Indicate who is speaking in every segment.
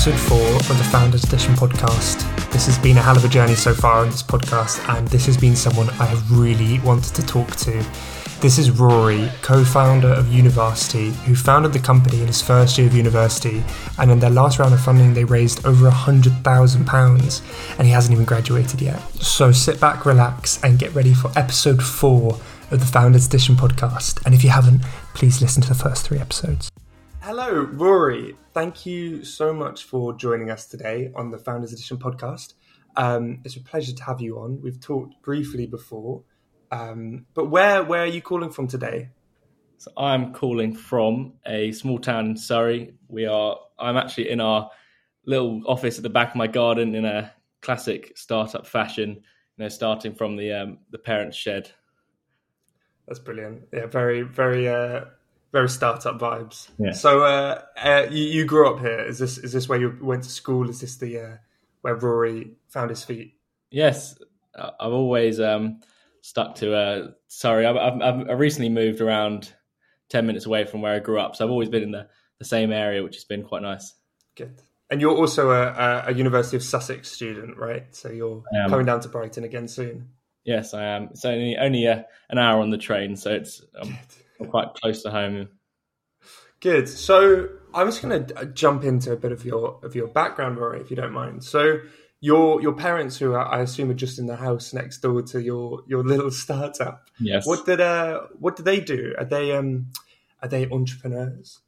Speaker 1: episode four of the Founders Edition podcast. This has been a hell of a journey so far on this podcast, and this has been someone I have really wanted to talk to. This is Rory, co founder of Univarsity, who founded the company in his first year of university, and in their last round of funding, they raised over £100,000, and he hasn't even graduated yet. So sit back, relax, and get ready for episode four of the Founders Edition podcast. And if you haven't, please listen to the first three episodes. Hello, Rory. Thank you so much for joining us today on the Founders Edition podcast. Um, it's a pleasure to have you on. We've talked briefly before, um, but where where are you calling from today?
Speaker 2: So I'm calling from a small town in Surrey. We are. I'm actually in our little office at the back of my garden in a classic startup fashion. You know, starting from the um, the parents' shed.
Speaker 1: That's brilliant. Yeah, very very uh, very startup vibes.
Speaker 2: Yeah.
Speaker 1: So uh, uh, you, you grew up here. Is this is this where you went to school? Is this the uh, where Rory found his feet?
Speaker 2: Yes, I- I've always um, stuck to uh, Surrey. I've, I've, I've recently moved around ten minutes away from where I grew up, so I've always been in the, the same area, which has been quite nice.
Speaker 1: Good. And you're also a, a, a University of Sussex student, right? So you're coming down to Brighton again soon.
Speaker 2: Yes, I am. It's only only uh, an hour on the train, so it's um, quite close to home.
Speaker 1: Good. So I'm just going to jump into a bit of your of your background, Rory, if you don't mind. So your your parents, who are, I assume are just in the house next door to your your little startup,
Speaker 2: Yes.
Speaker 1: what did uh what do they do? Are they um are they entrepreneurs?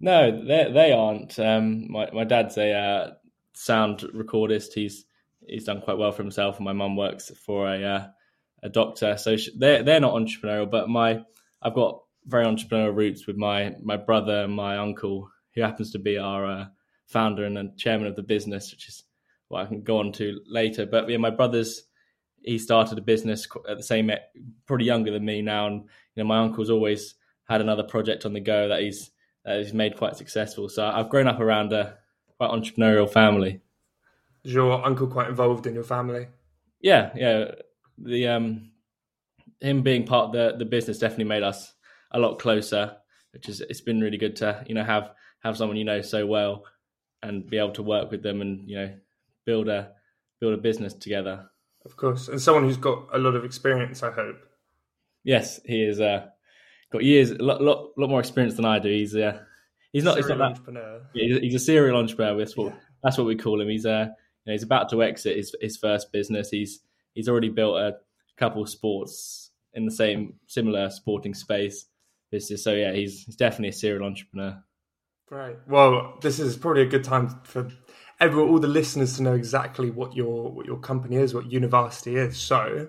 Speaker 2: No, they they aren't. Um, my my dad's a uh, sound recordist. He's he's done quite well for himself, and my mum works for a uh, a doctor. So sh they're they're not entrepreneurial, but my I've got very entrepreneurial roots with my my brother and my uncle, who happens to be our uh, founder and then chairman of the business, which is what I can go on to later. But yeah, my brother's he started a business at the same pretty younger than me now, and you know my uncle's always had another project on the go that he's that he's made quite successful. So I've grown up around a quite entrepreneurial family.
Speaker 1: Is your uncle quite involved in your family?
Speaker 2: Yeah, yeah. The um him being part of the the business definitely made us a lot closer, which is it's been really good to you know have have someone you know so well and be able to work with them and you know build a build a business together.
Speaker 1: Of course, and someone who's got a lot of experience. I hope.
Speaker 2: Yes, he is uh got years a lot lot, lot more experience than I do. He's uh he's not he's not
Speaker 1: Serial
Speaker 2: that
Speaker 1: entrepreneur.
Speaker 2: Yeah, he's, a serial entrepreneur. That's what
Speaker 1: Yeah.
Speaker 2: that's what we call him. He's uh, you know, he's about to exit his his first business. He's he's already built a couple of sports in the same similar sporting space business. So yeah, he's he's definitely a serial entrepreneur.
Speaker 1: Right. Well, this is probably a good time for everyone, all the listeners, to know exactly what your what your company is, what Univarsity is. So,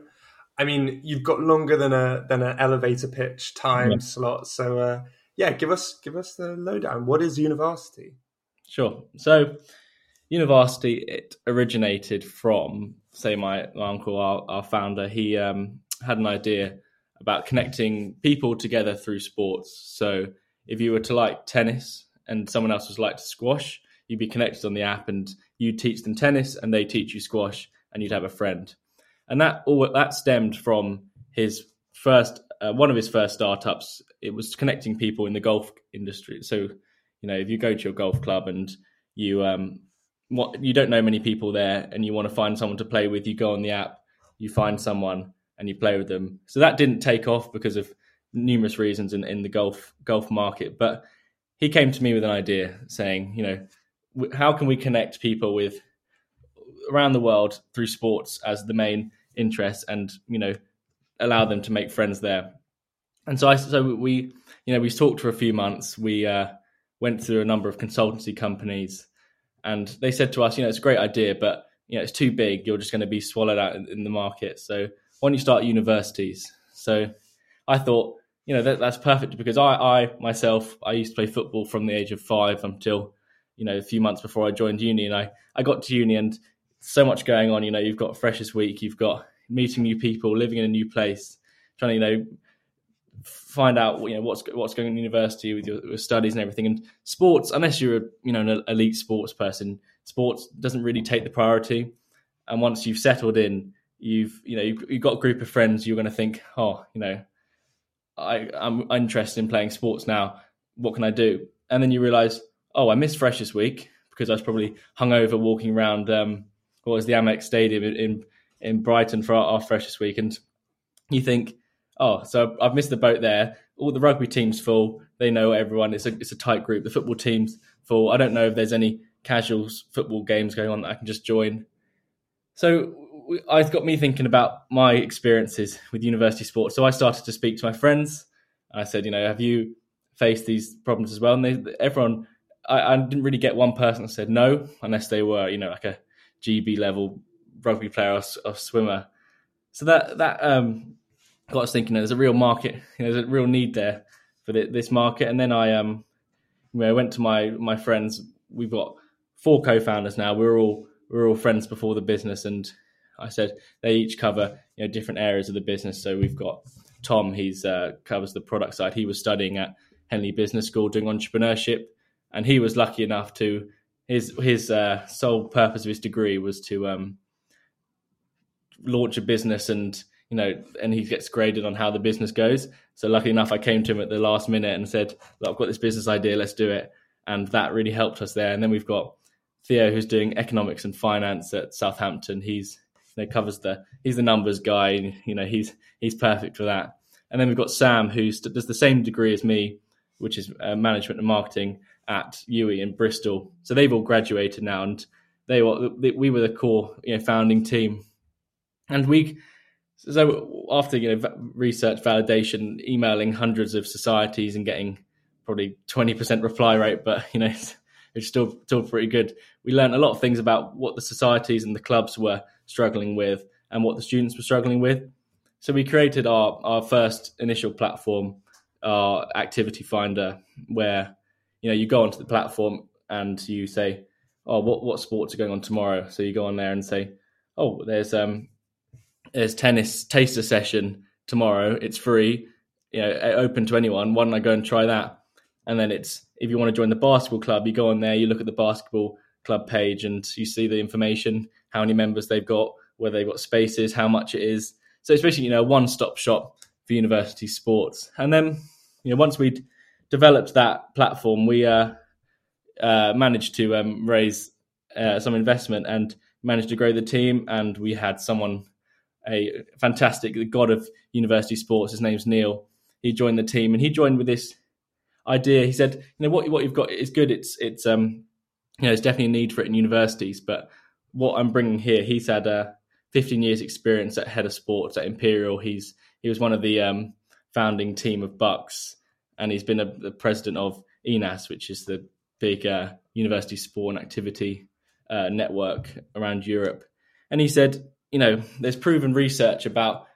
Speaker 1: I mean, you've got longer than a than an elevator pitch time
Speaker 2: Yeah.
Speaker 1: slot. So, uh, yeah, give us give us the lowdown. What is Univarsity?
Speaker 2: Sure. So, Univarsity it originated from say my, my uncle, our, our founder. He um, had an idea about connecting people together through sports. So, if you were to like tennis and someone else was like to squash, you'd be connected on the app, and you'd teach them tennis, and they teach you squash, and you'd have a friend. And that all that stemmed from his first uh, one of his first startups. It was connecting people in the golf industry. So, you know, if you go to your golf club and you um, what you don't know many people there, and you want to find someone to play with, you go on the app, you find someone, and you play with them. So that didn't take off because of numerous reasons in, in the golf golf market. But he came to me with an idea, saying, you know, how can we connect people with around the world through sports as the main interest, and you know, allow them to make friends there. And so I so we you know we talked for a few months. We uh, went through a number of consultancy companies, and they said to us, you know, it's a great idea, but you know, it's too big. You're just going to be swallowed out in, in the market. So don't you start universities? So I thought, you know, that, that's perfect because I, I myself, I used to play football from the age of five until, you know, a few months before I joined uni. And I, I got to uni and so much going on. You know, you've got Freshers Week, you've got meeting new people, living in a new place, trying to, you know, find out you know what's what's going on in university with your, your studies and everything. And sports, unless you're a, you know an elite sports person, sports doesn't really take the priority. And once you've settled in, you've you know you've, you've got a group of friends. You're going to think, oh, you know, I I'm interested in playing sports now. What can I do? And then you realize, oh, I missed Freshers Week because I was probably hungover walking around um, what was the Amex Stadium in in, Brighton for our, our Freshers Week, and you think, oh, so I've missed the boat there. All the rugby team's full. They know everyone. It's a it's a tight group. The football team's full. I don't know if there's any casual football games going on that I can just join. So it's got me thinking about my experiences with university sports. So I started to speak to my friends. I said, you know, have you faced these problems as well? And they, everyone, I, I, didn't really get one person that said no, unless they were, you know, like a GB level rugby player or, or swimmer. So that that um, got us thinking. There's a real market. You know, there's a real need there for the, this market. And then I um, you know, I went to my my friends. We've got four co-founders now. We're all we're all friends before the business, and I said they each cover you know different areas of the business. So we've got Tom, he's uh, covers the product side. He was studying at Henley Business School doing entrepreneurship, and he was lucky enough to his his uh, sole purpose of his degree was to um, launch a business and you know and he gets graded on how the business goes. So lucky enough i came to him at the last minute and said i've got this business idea let's do it. And that really helped us there. And then we've got theo who's doing economics and finance at southampton. He's know covers the he's the numbers guy you know he's he's perfect for that and then we've got sam who does the same degree as me which is uh, management and marketing at UWE in Bristol. So they've all graduated now, and they were we were the core you know founding team, and we so after you know research validation, emailing hundreds of societies and getting probably twenty percent reply rate, but you know it's still still pretty good. We learned a lot of things about what the societies and the clubs were struggling with and what the students were struggling with. So we created our our first initial platform, our activity finder, where you know you go onto the platform and you say, oh, what what sports are going on tomorrow? So you go on there and say, oh, there's um there's tennis taster session tomorrow. It's free, you know, open to anyone. Why don't I go and try that? And then it's if you want to join the basketball club, you go on there, you look at the basketball club page, and you see the information, how many members they've got, where they've got spaces, how much it is. So it's basically you know one stop shop for university sports. And then you know once we'd developed that platform, we uh, uh, managed to um, raise uh, some investment and managed to grow the team. And we had someone, a fantastic the god of university sports. His name's Neil. He joined the team, and he joined with this idea. He said, "You know what? What you've got is good. It's it's um, you know, there's definitely a need for it in universities. But what I'm bringing here, he's had uh, 15 years experience at head of sports at Imperial. He's he was one of the um, founding team of BUCS, and he's been a, the president of ENAS, which is the big uh, university sport and activity uh, network around Europe. And he said, you know, there's proven research about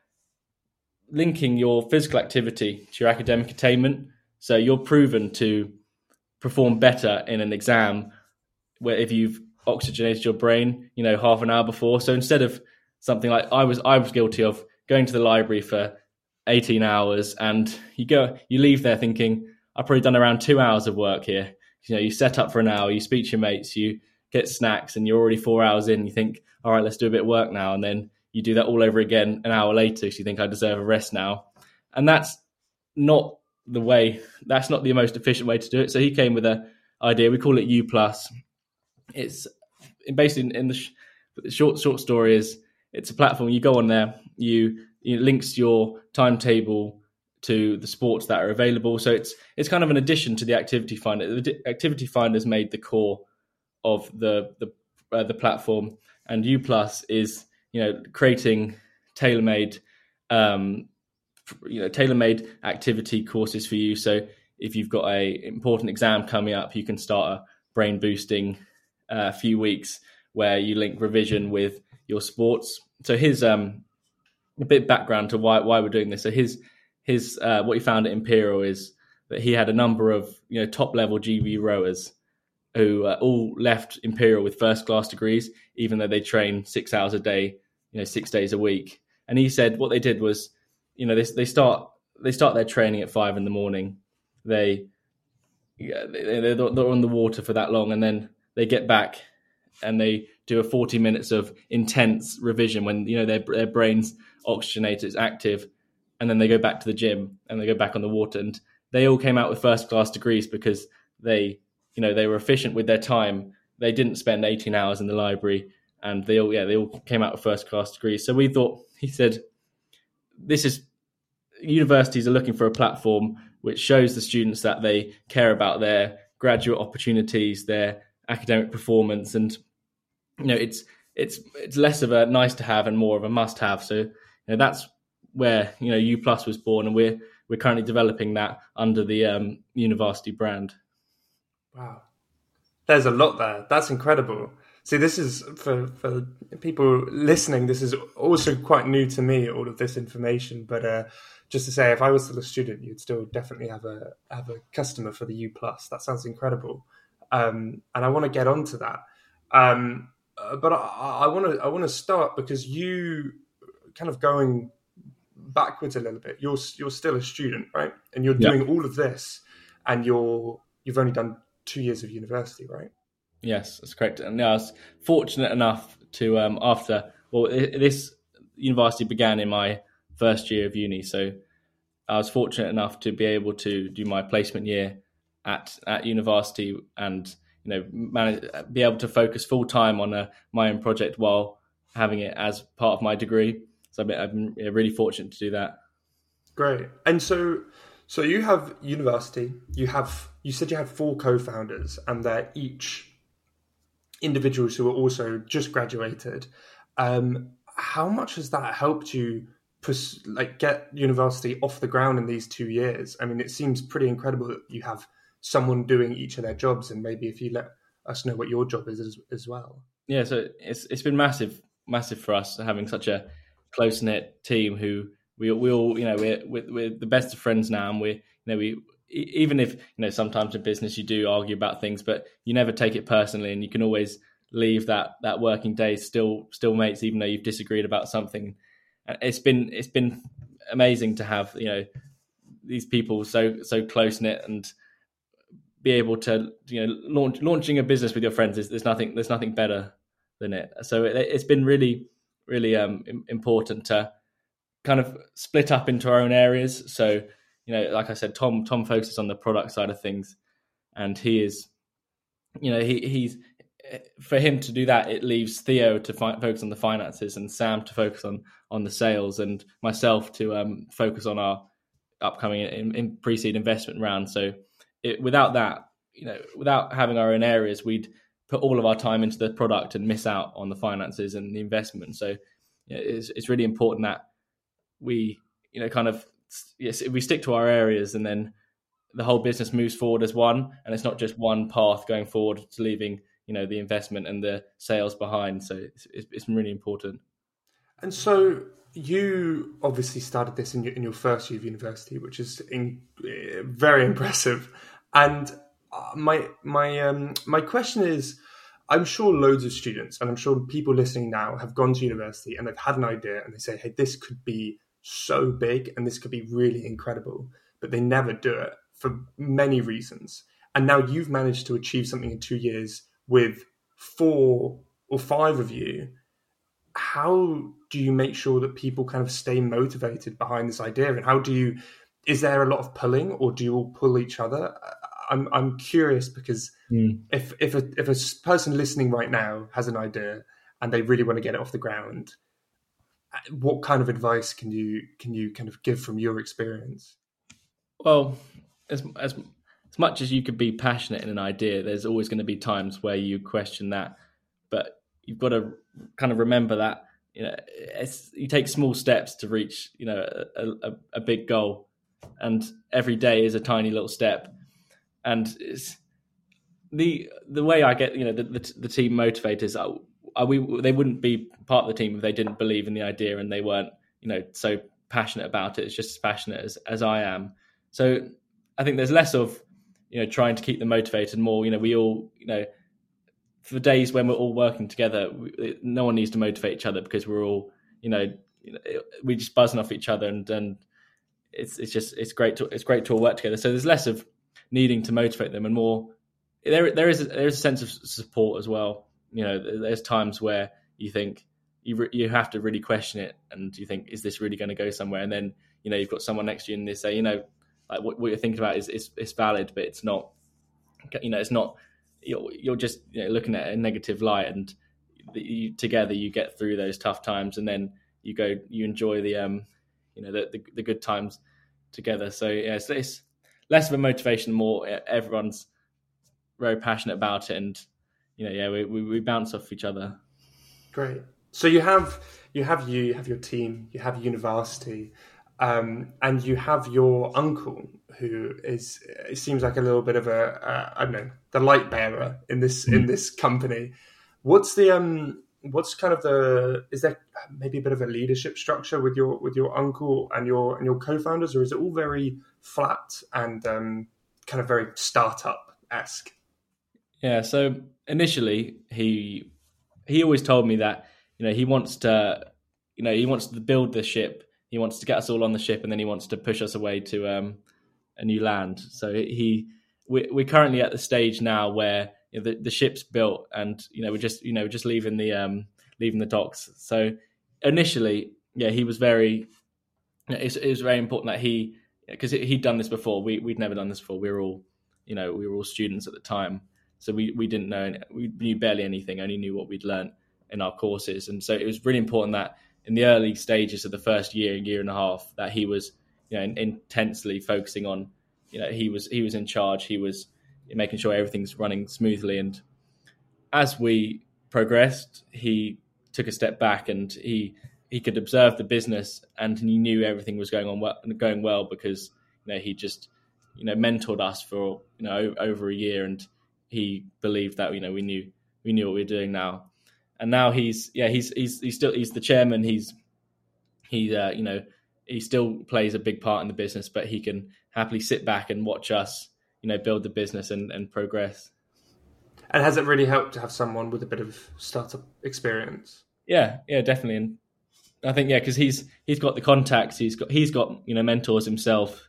Speaker 2: linking your physical activity to your academic attainment. So you're proven to perform better in an exam where if you've oxygenated your brain, you know, half an hour before. So instead of something like I was, I was guilty of going to the library for 18 hours and you go you leave there thinking i've probably done around two hours of work here. You know you set up for an hour you speak to your mates you get snacks and you're already four hours in. You think all right let's do a bit of work now. And then you do that all over again an hour later so you think i deserve a rest now. And that's not the way that's not the most efficient way to do it. So he came with a idea we call it u plus it's basically in the, sh- the short short story is it's a platform you go on there you it links your timetable to the sports that are available. So it's it's kind of an addition to the activity finder. The activity finder has made the core of the the uh, the platform, and U Plus is you know creating tailor made um, you know tailor made activity courses for you. So if you've got a important exam coming up, you can start a brain boosting uh, few weeks where you link revision with your sports. So his um, a bit background to why why we're doing this. So his his uh, what he found at Imperial is that he had a number of you know top level GB rowers who uh, all left Imperial with first class degrees, even though they train six hours a day, you know, six days a week. And he said what they did was, you know, they they start they start their training at five in the morning. They yeah, they, they're on the water for that long, and then they get back and they do a 40 minutes of intense revision when you know their their brains oxygenate, it's active, and then they go back to the gym and they go back on the water. And they all came out with first class degrees because they you know they were efficient with their time. They didn't spend 18 hours in the library, and they all yeah they all came out with first class degrees. So we thought he said, this is universities are looking for a platform which shows the students that they care about their graduate opportunities, their academic performance, and you know it's it's it's less of a nice to have and more of a must have. So you know, that's where you know U Plus was born, and we're we're currently developing that under the um, Univarsity brand.
Speaker 1: Wow, there's a lot there. That's incredible. See, this is for for people listening. This is also quite new to me. All of this information, but uh, just to say, if I was still a student, you'd still definitely have a have a customer for the U Plus. That sounds incredible, um, and I want to get onto that. Um, uh, but I want to I want to start because you kind of going backwards a little bit. You're you're still a student, right? And you're doing yeah. all of this, and you're you've only done two years of university, right?
Speaker 2: Yes, that's correct. And I was fortunate enough to um, after well, this Univarsity began in my first year of uni, so I was fortunate enough to be able to do my placement year at at university and you know manage, be able to focus full time on a, uh, my own project while having it as part of my degree. So I've been, I've been really fortunate to do that.
Speaker 1: Great. And so, so you have Univarsity. You have you said you had four co-founders, and they're each individuals who are also just graduated. Um, how much has that helped you? Pers- like get Univarsity off the ground in these two years. I mean, it seems pretty incredible that you have someone doing each of their jobs, and maybe if you let us know what your job is as, as well.
Speaker 2: Yeah, so it's it's been massive, massive for us having such a close knit team who we we all you know we're, we're, we're the best of friends now, and we you know we even if you know sometimes in business you do argue about things, but you never take it personally, and you can always leave that that working day still still mates, even though you've disagreed about something. And It's been it's been amazing to have you know these people so so close knit and be able to you know launch launching a business with your friends is there's nothing there's nothing better than it. So it, has been really really um, important to kind of split up into our own areas. So you know, like I said, Tom Tom focuses on the product side of things, and he is, you know, he he's for him to do that. It leaves Theo to fi- focus on the finances, and Sam to focus on on the sales, and myself to um, focus on our upcoming in, in pre-seed investment round. So it, without that, you know, without having our own areas, we'd put all of our time into the product and miss out on the finances and the investment. So you know, it's it's really important that we you know kind of yes, we stick to our areas and then the whole business moves forward as one, and it's not just one path going forward to leaving you know the investment and the sales behind. So it's, it's, it's really important.
Speaker 1: And so you obviously started this in your, in your first year of university, which is in, very impressive. And uh, my my um, my question is, I'm sure loads of students, and I'm sure people listening now have gone to university and they've had an idea, and they say, "Hey, this could be so big and this could be really incredible, but they never do it for many reasons. And now you've managed to achieve something in two years with four or five of you. How do you make sure that people kind of stay motivated behind this idea? And how do you, is there a lot of pulling or do you all pull each other? I'm, I'm curious because mm. if, if, a, if a person listening right now has an idea and they really want to get it off the ground, what kind of advice can you can you kind of give from your experience?
Speaker 2: Well, as as as much as you could be passionate in an idea, there's always going to be times where you question that. But you've got to kind of remember that you know you take small steps to reach you know a, a, a big goal, and every day is a tiny little step. And the the way I get you know the the, the team motivators uh, we they wouldn't be part of the team if they didn't believe in the idea and they weren't you know so passionate about it. It's just as passionate as as I am. So I think there's less of you know trying to keep them motivated, more you know we all you know for days when we're all working together, we, no one needs to motivate each other because we're all you know we just buzzing off each other and and it's it's just it's great to it's great to all work together. So there's less of needing to motivate them and more there there is a, there is a sense of support as well you know, there's times where you think you re- you have to really question it, and you think, is this really going to go somewhere? And then you know, you've got someone next to you, and they say, you know, like what, what you're thinking about is, is is valid, but it's not you know it's not you're you're just you know, looking at a negative light, and you, together you get through those tough times, and then you go you enjoy the um you know the the, the good times together. So yeah, it's, it's less of a motivation, more everyone's very passionate about it, and you know yeah we we, we bounce off each other.
Speaker 1: Great. So you have you have you, you have your team, you have Univarsity, um, and you have your uncle who is it seems like a little bit of a uh, I don't know the light bearer in this mm. in this company. What's the um what's kind of the is there maybe a bit of a leadership structure with your with your uncle and your and your co-founders or is it all very flat and um, kind of very startup esque?
Speaker 2: Yeah. So initially, he he always told me that you know he wants to you know he wants to build the ship. He wants to get us all on the ship, and then he wants to push us away to um, a new land. So he we, we're currently at the stage now where you know, the, the ship's built, and you know we're just you know just leaving the um, leaving the docks. So initially, yeah, he was very. It was very important that he because he'd done this before. We we'd never done this before. We were all, you know, we were all students at the time, so we we didn't know we knew barely anything. Only knew what we'd learned in our courses, and so it was really important that in the early stages of the first year, year and a half, that he was, you know, intensely focusing on, you know, he was he was in charge. He was making sure everything's running smoothly, and as we progressed, he took a step back and he he could observe the business and he knew everything was going on well, going well because you know he just you know mentored us for you know over a year and he believed that you know we knew we knew what we were doing now. And now he's yeah he's he's he's still he's the chairman. He's he uh, you know he still plays a big part in the business but he can happily sit back and watch us you know build the business and, and progress
Speaker 1: and has it really helped to have someone with a bit of startup experience
Speaker 2: yeah yeah definitely and I think yeah, because he's he's got the contacts. He's got he's got you know mentors himself.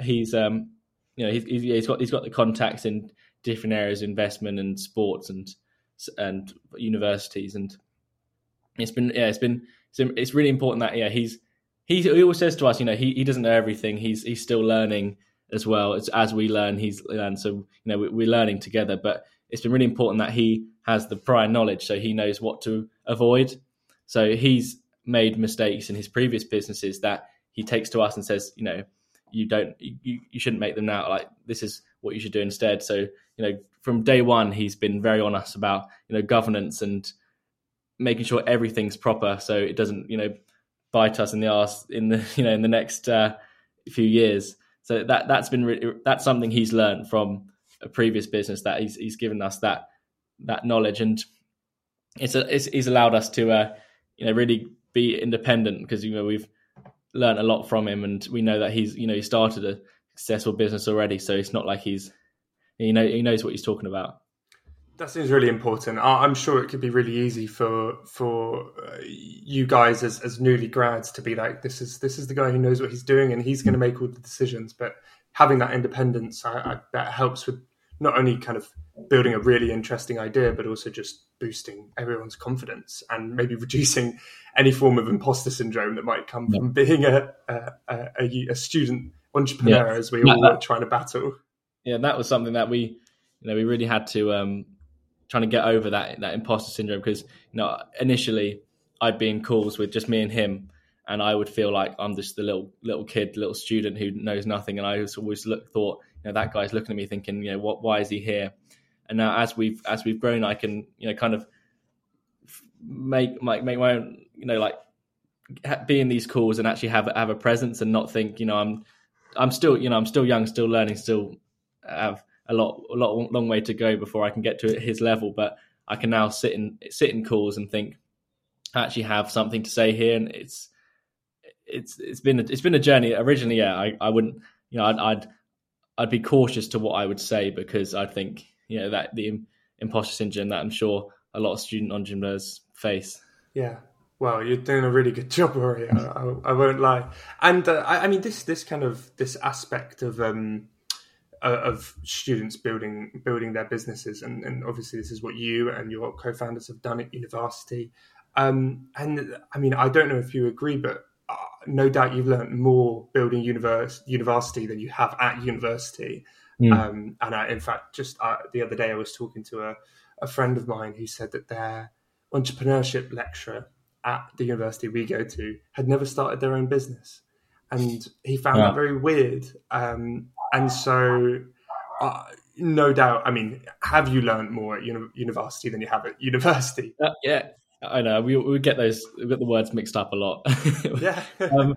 Speaker 2: He's um you know he's he's got he's got the contacts in different areas, investment and sports and and universities, and it's been yeah it's been it's really important that yeah he's he he always says to us you know he he doesn't know everything. He's he's still learning as well. It's as we learn, he's learned. So you know we're learning together, but it's been really important that he has the prior knowledge, so he knows what to avoid. So he's made mistakes in his previous businesses that he takes to us and says, you know, you don't, you, you shouldn't make them now. Like this is what you should do instead. So, you know, from day one, he's been very on us about, you know, governance and making sure everything's proper. So it doesn't, you know, bite us in the ass in the, you know, in the next uh, few years. So that, that's been, that's something he's learned from a previous business that he's, he's given us that, that knowledge. And it's, a, it's, he's allowed us to, uh, you know, really be independent because you know we've learned a lot from him, and we know that he's you know he started a successful business already, so it's not like he's you know he knows what he's talking about.
Speaker 1: That seems really important. I'm sure it could be really easy for for uh, you guys as, as newly grads to be like, this is this is the guy who knows what he's doing, and he's going to make all the decisions. But having that independence, I, I, that helps with not only kind of building a really interesting idea, but also just boosting everyone's confidence and maybe reducing any form of imposter syndrome that might come yeah. from being a a, a, a student entrepreneur yeah. as we all that, were trying to battle.
Speaker 2: Yeah, that was something that we, you know, we really had to um, trying to get over that that imposter syndrome because you know initially I'd be in calls with just me and him, and I would feel like I'm just the little little kid, little student who knows nothing, and I always look, thought, you know, that guy's looking at me thinking, you know, what, why is he here? And now as we've as we've grown, I can you know kind of make make make my own you know like be in these calls and actually have have a presence and not think you know I'm I'm still you know I'm still young, still learning, still have a lot a lot long way to go before I can get to his level. But I can now sit in sit in calls and think I actually have something to say here, and it's it's it's been a, it's been a journey. Originally, yeah, I, I wouldn't you know I'd, I'd I'd be cautious to what I would say because I think you know that the imposter syndrome that I'm sure a lot of student entrepreneurs face.
Speaker 1: Yeah, well, you're doing a really good job, Rory. I, I, won't lie. And uh, I, I, mean, this this kind of this aspect of um, of students building building their businesses, and, and obviously this is what you and your co-founders have done at university. Um, and I mean, I don't know if you agree, but no doubt you've learned more building univers- Univarsity than you have at university. Mm. Um, and I, in fact, just uh, the other day, I was talking to a, a friend of mine who said that their entrepreneurship lecturer at the university we go to had never started their own business. And he found yeah. that very weird. Um, and so, uh, no doubt, I mean, have you learned more at uni- university than you have at university?
Speaker 2: Uh, yeah, I know. We, we get those, we get the words mixed up a lot.
Speaker 1: yeah.
Speaker 2: um,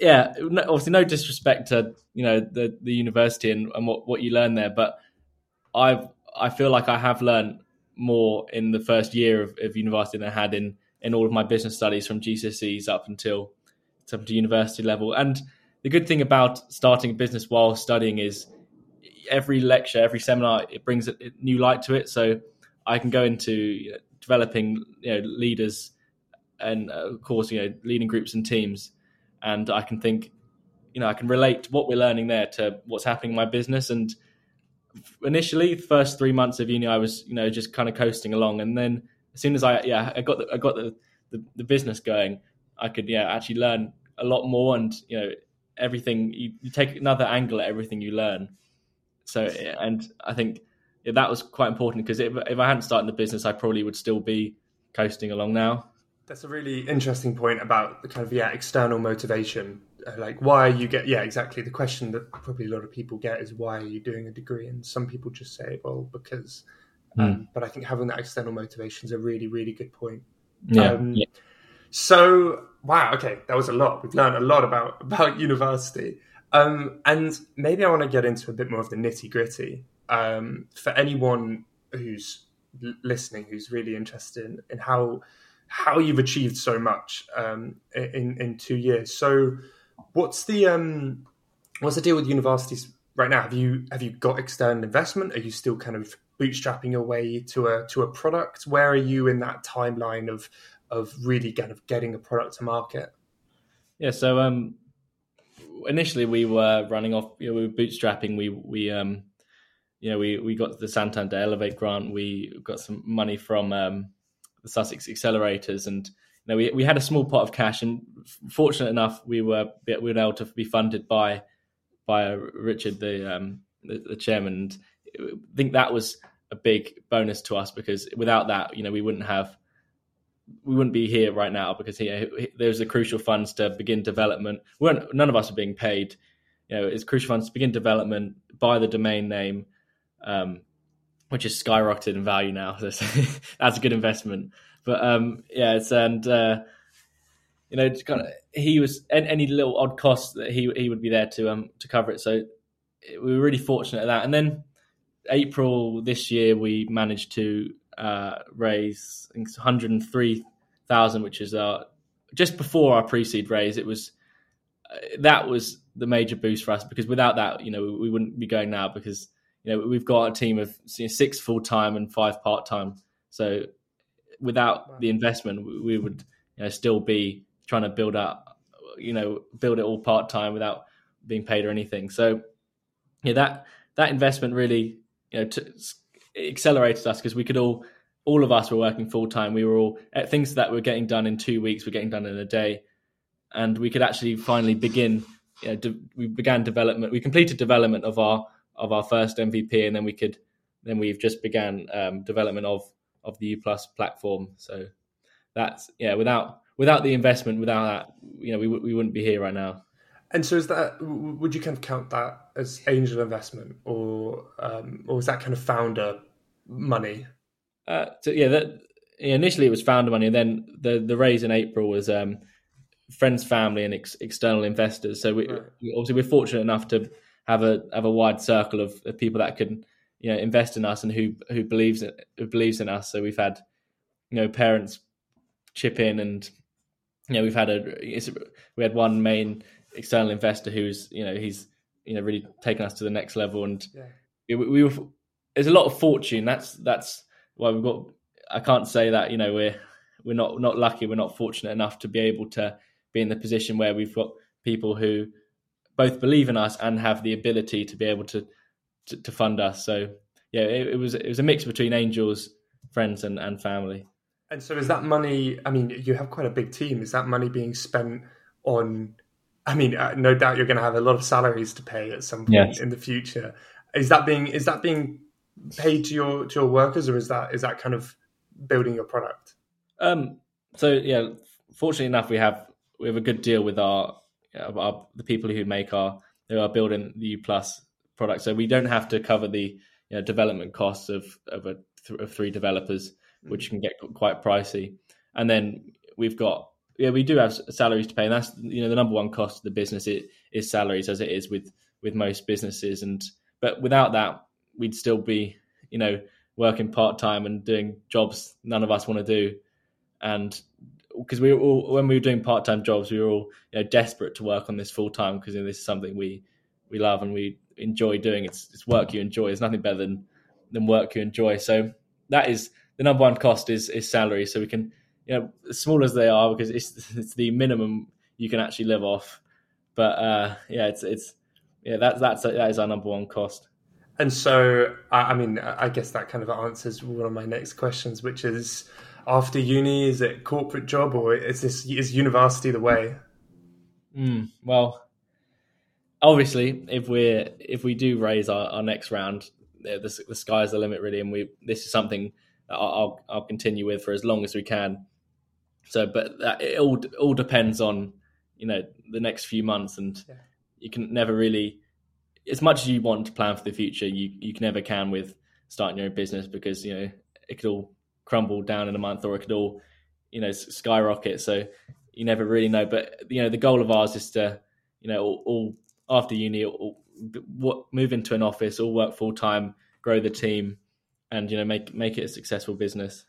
Speaker 2: yeah, obviously, no disrespect to you know the the university and, and what what you learn there, but I've I feel like I have learned more in the first year of, of university than I had in in all of my business studies from GCSEs up until up to university level. And the good thing about starting a business while studying is every lecture, every seminar, it brings a new light to it. So I can go into developing you know leaders and uh, of course you know leading groups and teams and I can think, you know, I can relate what we're learning there to what's happening in my business. And initially, the first three months of uni, I was, you know, just kind of coasting along. And then as soon as I, yeah, I got the, I got the, the, the business going, I could, yeah, actually learn a lot more. And you know, everything you, you take another angle at everything you learn. So, and I think yeah, that was quite important because if, if I hadn't started the business, I probably would still be coasting along now.
Speaker 1: That's a really interesting point about the kind of yeah external motivation. Uh, like why you get yeah exactly the question that probably a lot of people get is why are you doing a degree? And some people just say well because. Mm. Um, but I think having that external motivation is a really really good point.
Speaker 2: Yeah. Um, yeah.
Speaker 1: So wow, okay, that was a lot. We've learned a lot about about Univarsity. Um, and maybe I want to get into a bit more of the nitty gritty. Um, for anyone who's listening, who's really interested in, in how how you've achieved so much um, in in two years. So, what's the um, what's the deal with universities right now? Have you have you got external investment? Are you still kind of bootstrapping your way to a to a product? Where are you in that timeline of of really kind of getting a product to market?
Speaker 2: Yeah, so um, initially we were running off. You know, we were bootstrapping. We we um, you know, we we got the Santander Elevate grant. We got some money from um, the Sussex accelerators, and you know we we had a small pot of cash, and fortunate enough we were we were able to be funded by by Richard, the um, the, the chairman. And I think that was a big bonus to us because without that, you know, we wouldn't have we wouldn't be here right now because he, he, there's the crucial funds to begin development. We weren't, none of us are being paid. You know, it's crucial funds to begin development, buy the domain name, um, which has skyrocketed in value now. So that's a good investment. But um, yeah, it's and uh, you know, kind of he was any little odd costs that he he would be there to um to cover it. So we were really fortunate at that. And then April this year, we managed to uh, raise I think 103,000, which is uh, just before our pre-seed raise. It was uh, that was the major boost for us because without that, you know, we, we wouldn't be going now because you know we've got a team of you know, six full time and five part time. So without wow. the investment, we would you know still be trying to build up, you know, build it all part time without being paid or anything. So yeah, that that investment really you know t- accelerated us because we could all all of us were working full time. We were all at things that were getting done in two weeks, were getting done in a day, and we could actually finally begin. You know, de- we began development. We completed development of our of our first MVP, and then we could then we've just began um, development of of the U Plus platform. So that's yeah, without without the investment, without that, you know, we we wouldn't be here right now.
Speaker 1: And so, is that would you kind of count that as angel investment, or um, or was that kind of founder money?
Speaker 2: Uh, so yeah, that, initially it was founder money, and then the the raise in April was um, friends, family, and ex- external investors. So we, right. obviously we're fortunate enough to have a have a wide circle of, of, people that can you know invest in us and who who believes in, who believes in us. So we've had you know parents chip in, and you know we've had a we had one main external investor who's you know he's you know really taken us to the next level, and yeah. we, we were there's a lot of fortune. That's that's why we've got. I can't say that you know we're we're not not lucky. We're not fortunate enough to be able to be in the position where we've got people who both believe in us and have the ability to be able to to, to fund us. So yeah, it, it, was it was a mix between angels, friends, and and family.
Speaker 1: And so is that money? I mean, you have quite a big team. Is that money being spent on? I mean, uh, no doubt you're going to have a lot of salaries to pay at some point yes. in the future. is that being is that being paid to your to your workers, or is that is that kind of building your product?
Speaker 2: Um, so yeah, fortunately enough, we have we have a good deal with our, our the people who make our who are building the U Plus product, so we don't have to cover the you know, development costs of of, a, of three developers, mm. which can get quite pricey. And then we've got yeah, we do have salaries to pay, and that's you know the number one cost of the business it, is salaries, as it is with with most businesses. And but without that, we'd still be you know working part time and doing jobs none of us want to do, and because we were all when we were doing part time jobs, we were all you know desperate to work on this full time because you know, this is something we we love and we enjoy doing. It's it's work you enjoy. There's nothing better than than work you enjoy. So that is the number one cost is is salary. So we can you know, as small as they are, because it's it's the minimum you can actually live off. But uh, yeah, it's it's yeah, that's that's that is our number one cost.
Speaker 1: And so, I mean, I guess that kind of answers one of my next questions, which is, after uni, is it corporate job or is this is Univarsity the way?
Speaker 2: Mm, well, obviously, if we're if we do raise our, our next round, the, the sky's the limit, really, and we this is something I'll I'll continue with for as long as we can. So, but that, it all all depends on you know the next few months, and yeah. you can never really, as much as you want to plan for the future, you you never can with starting your own business because you know it could all crumble down in a month, or it could all you know skyrocket. So you never really know. But you know the goal of ours is to you know all, all after uni, all, what move into an office, all work full time, grow the team, and you know make make it a successful business.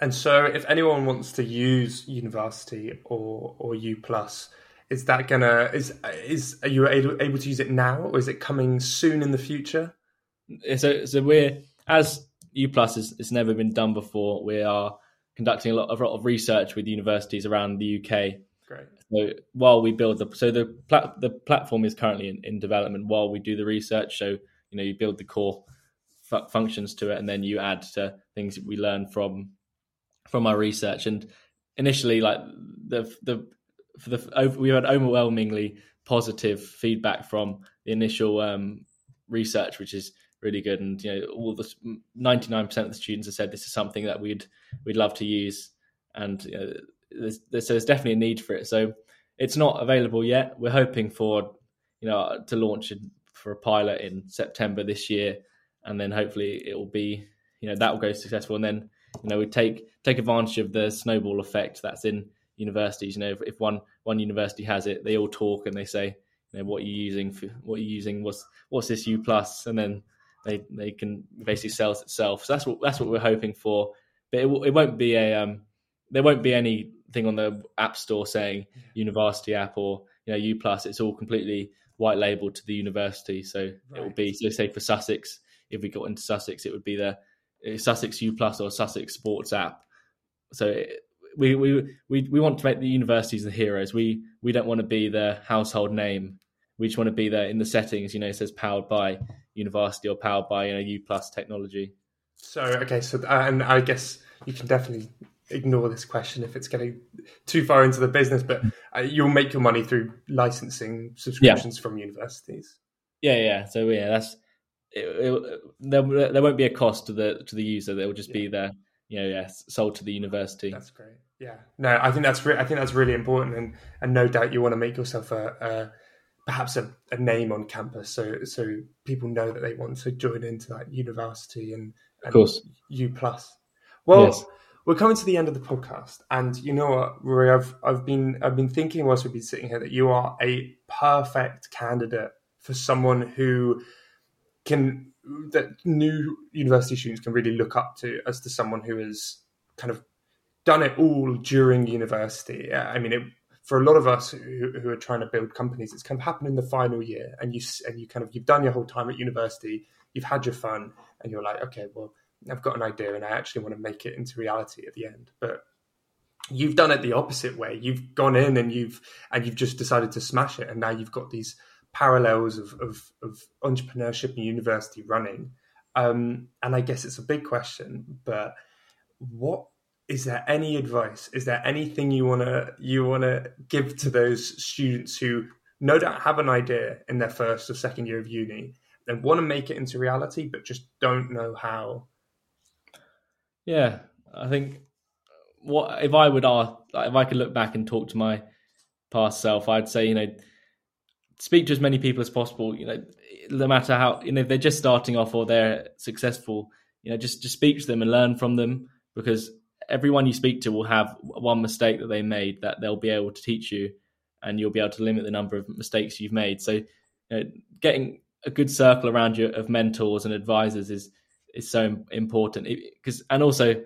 Speaker 1: And so, if anyone wants to use Univarsity or or U Plus, is that gonna is is are you able, able to use it now, or is it coming soon in the future?
Speaker 2: So, so we're as U Plus has it's never been done before. We are conducting a lot, of, a lot of research with universities around the UK.
Speaker 1: Great.
Speaker 2: So while we build the so the plat, the platform is currently in, in development while we do the research. So you know you build the core fu- functions to it, and then you add to things that we learn from from our research. And initially, like the the for the we had overwhelmingly positive feedback from the initial um, research, which is really good. And you know, all the ninety nine percent of the students have said this is something that we'd we'd love to use. And you know, there's, there's, so there's definitely a need for it. So it's not available yet. We're hoping for you know to launch for a pilot in September this year, and then hopefully it will be you know that will go successful, and then you know we take take advantage of the snowball effect that's in universities. You know, if, if one one university has it, they all talk and they say, you know, what are you using? For, what are you using? What's what's this U plus? And then they they can basically sell it itself. So that's what that's what we're hoping for. But it, it won't be a um, there won't be anything on the app store saying Univarsity app or you know U plus. It's all completely white labeled to the university. So right. it will be so say for Sussex, if we got into Sussex, it would be the Sussex U Plus or Sussex Sports app. So we, we we we want to make the universities the heroes. We we don't want to be the household name. We just want to be there in the settings. You know, it says powered by Univarsity or powered by you know U Plus technology.
Speaker 1: So okay, so uh, and I guess you can definitely ignore this question if it's getting too far into the business, but uh, you'll make your money through licensing subscriptions yeah. from universities.
Speaker 2: Yeah, yeah. So yeah, that's it, it, there, there won't be a cost to the to the user. There will just yeah. be there. you know yeah sold to the university.
Speaker 1: That's great. Yeah, no, I think that's re- I think that's really important, and and no doubt you want to make yourself a, a perhaps a, a, name on campus, so so people know that they want to join into that university and, and
Speaker 2: of course
Speaker 1: U plus. Well. Yes. We're coming to the end of the podcast, and you know what, Rory? I've I've been I've been thinking whilst we've been sitting here that you are a perfect candidate for someone who can that new university students can really look up to as to someone who is kind of done it all during university. I mean, it, for a lot of us who, who, are trying to build companies, it's kind of happened in the final year, and you and you kind of you've done your whole time at university, you've had your fun, and you're like, okay, well, I've got an idea, and I actually want to make it into reality at the end. But you've done it the opposite way. You've gone in and you've and you've just decided to smash it, and now you've got these parallels of, of, of entrepreneurship and university running. Um, and I guess it's a big question, but what is there any advice? Is there anything you wanna you wanna give to those students who no doubt have an idea in their first or second year of uni they want to make it into reality, but just don't know how.
Speaker 2: Yeah, I think what if I would ask, if I could look back and talk to my past self, I'd say, you know, speak to as many people as possible. You know, no matter how, you know, if they're just starting off or they're successful, you know, just just speak to them and learn from them because everyone you speak to will have one mistake that they made that they'll be able to teach you, and you'll be able to limit the number of mistakes you've made. So, you know, getting a good circle around you of mentors and advisors is is so important because and also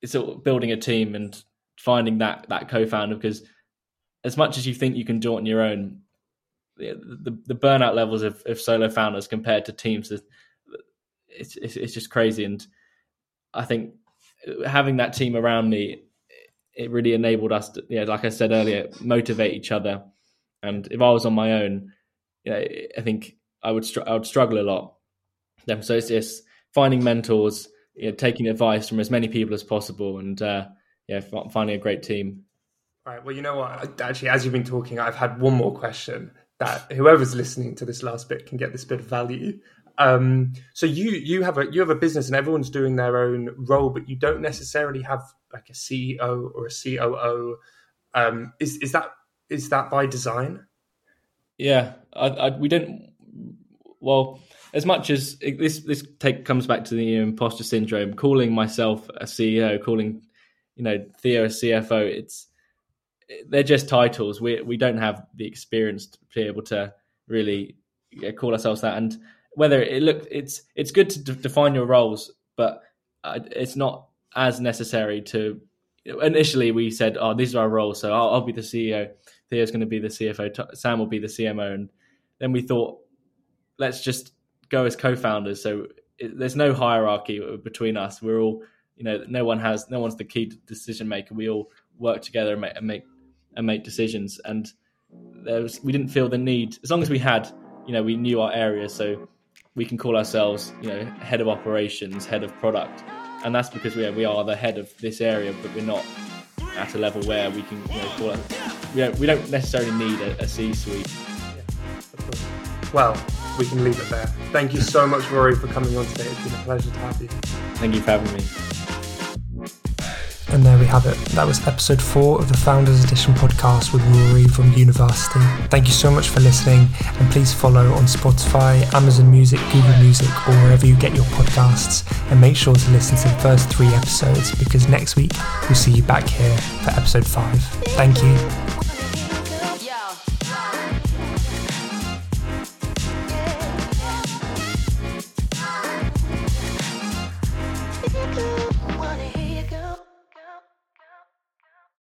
Speaker 2: it's sort of building a team and finding that that co-founder because as much as you think you can do it on your own the the, the burnout levels of, of solo founders compared to teams it's, it's it's just crazy and i think having that team around me it really enabled us to yeah like i said earlier motivate each other and if i was on my own i think i would str- i would struggle a lot so it's just finding mentors you know, taking advice from as many people as possible, and uh, yeah, finding a great team.
Speaker 1: Right. Well, you know what? Actually, as you've been talking, I've had one more question that whoever's listening to this last bit can get this bit of value. Um, so you you have a you have a business and everyone's doing their own role, but you don't necessarily have like a CEO or a COO. Um, is is that is that by design?
Speaker 2: Yeah, I, I, we don't. Well, as much as it, this this take comes back to the imposter syndrome, calling myself a CEO, calling you know Theo a CFO, it's they're just titles. We we don't have the experience to be able to really call ourselves that. And whether it look, it's it's good to d- define your roles, but uh, it's not as necessary to. Initially, we said, "Oh, these are our roles." So I'll, I'll be the CEO. Theo's going to be the CFO. Sam will be the CMO, and then we thought, let's just go as co-founders. So it, there's no hierarchy between us. We're all, you know, no one has, no one's the key decision maker. We all work together and make and make, and make decisions. And there was, we didn't feel the need as long as we had, you know, we knew our area, so we can call ourselves, you know, head of operations, head of product, and that's because we are, we are the head of this area, but we're not at a level where we can, you know, call it. We don't, we don't necessarily need a, a C-suite.
Speaker 1: Yeah, well, we can leave it there. Thank you so much, Rory, for coming on today. It's been a pleasure to have you.
Speaker 2: Thank you for having me.
Speaker 1: And there we have it. That was episode four of the Founders Edition podcast with Rory from Univarsity. Thank you so much for listening, and please follow on Spotify, Amazon Music, Google Music, or wherever you get your podcasts. And make sure to listen to the first three episodes because next week we'll see you back here for episode five. Thank you.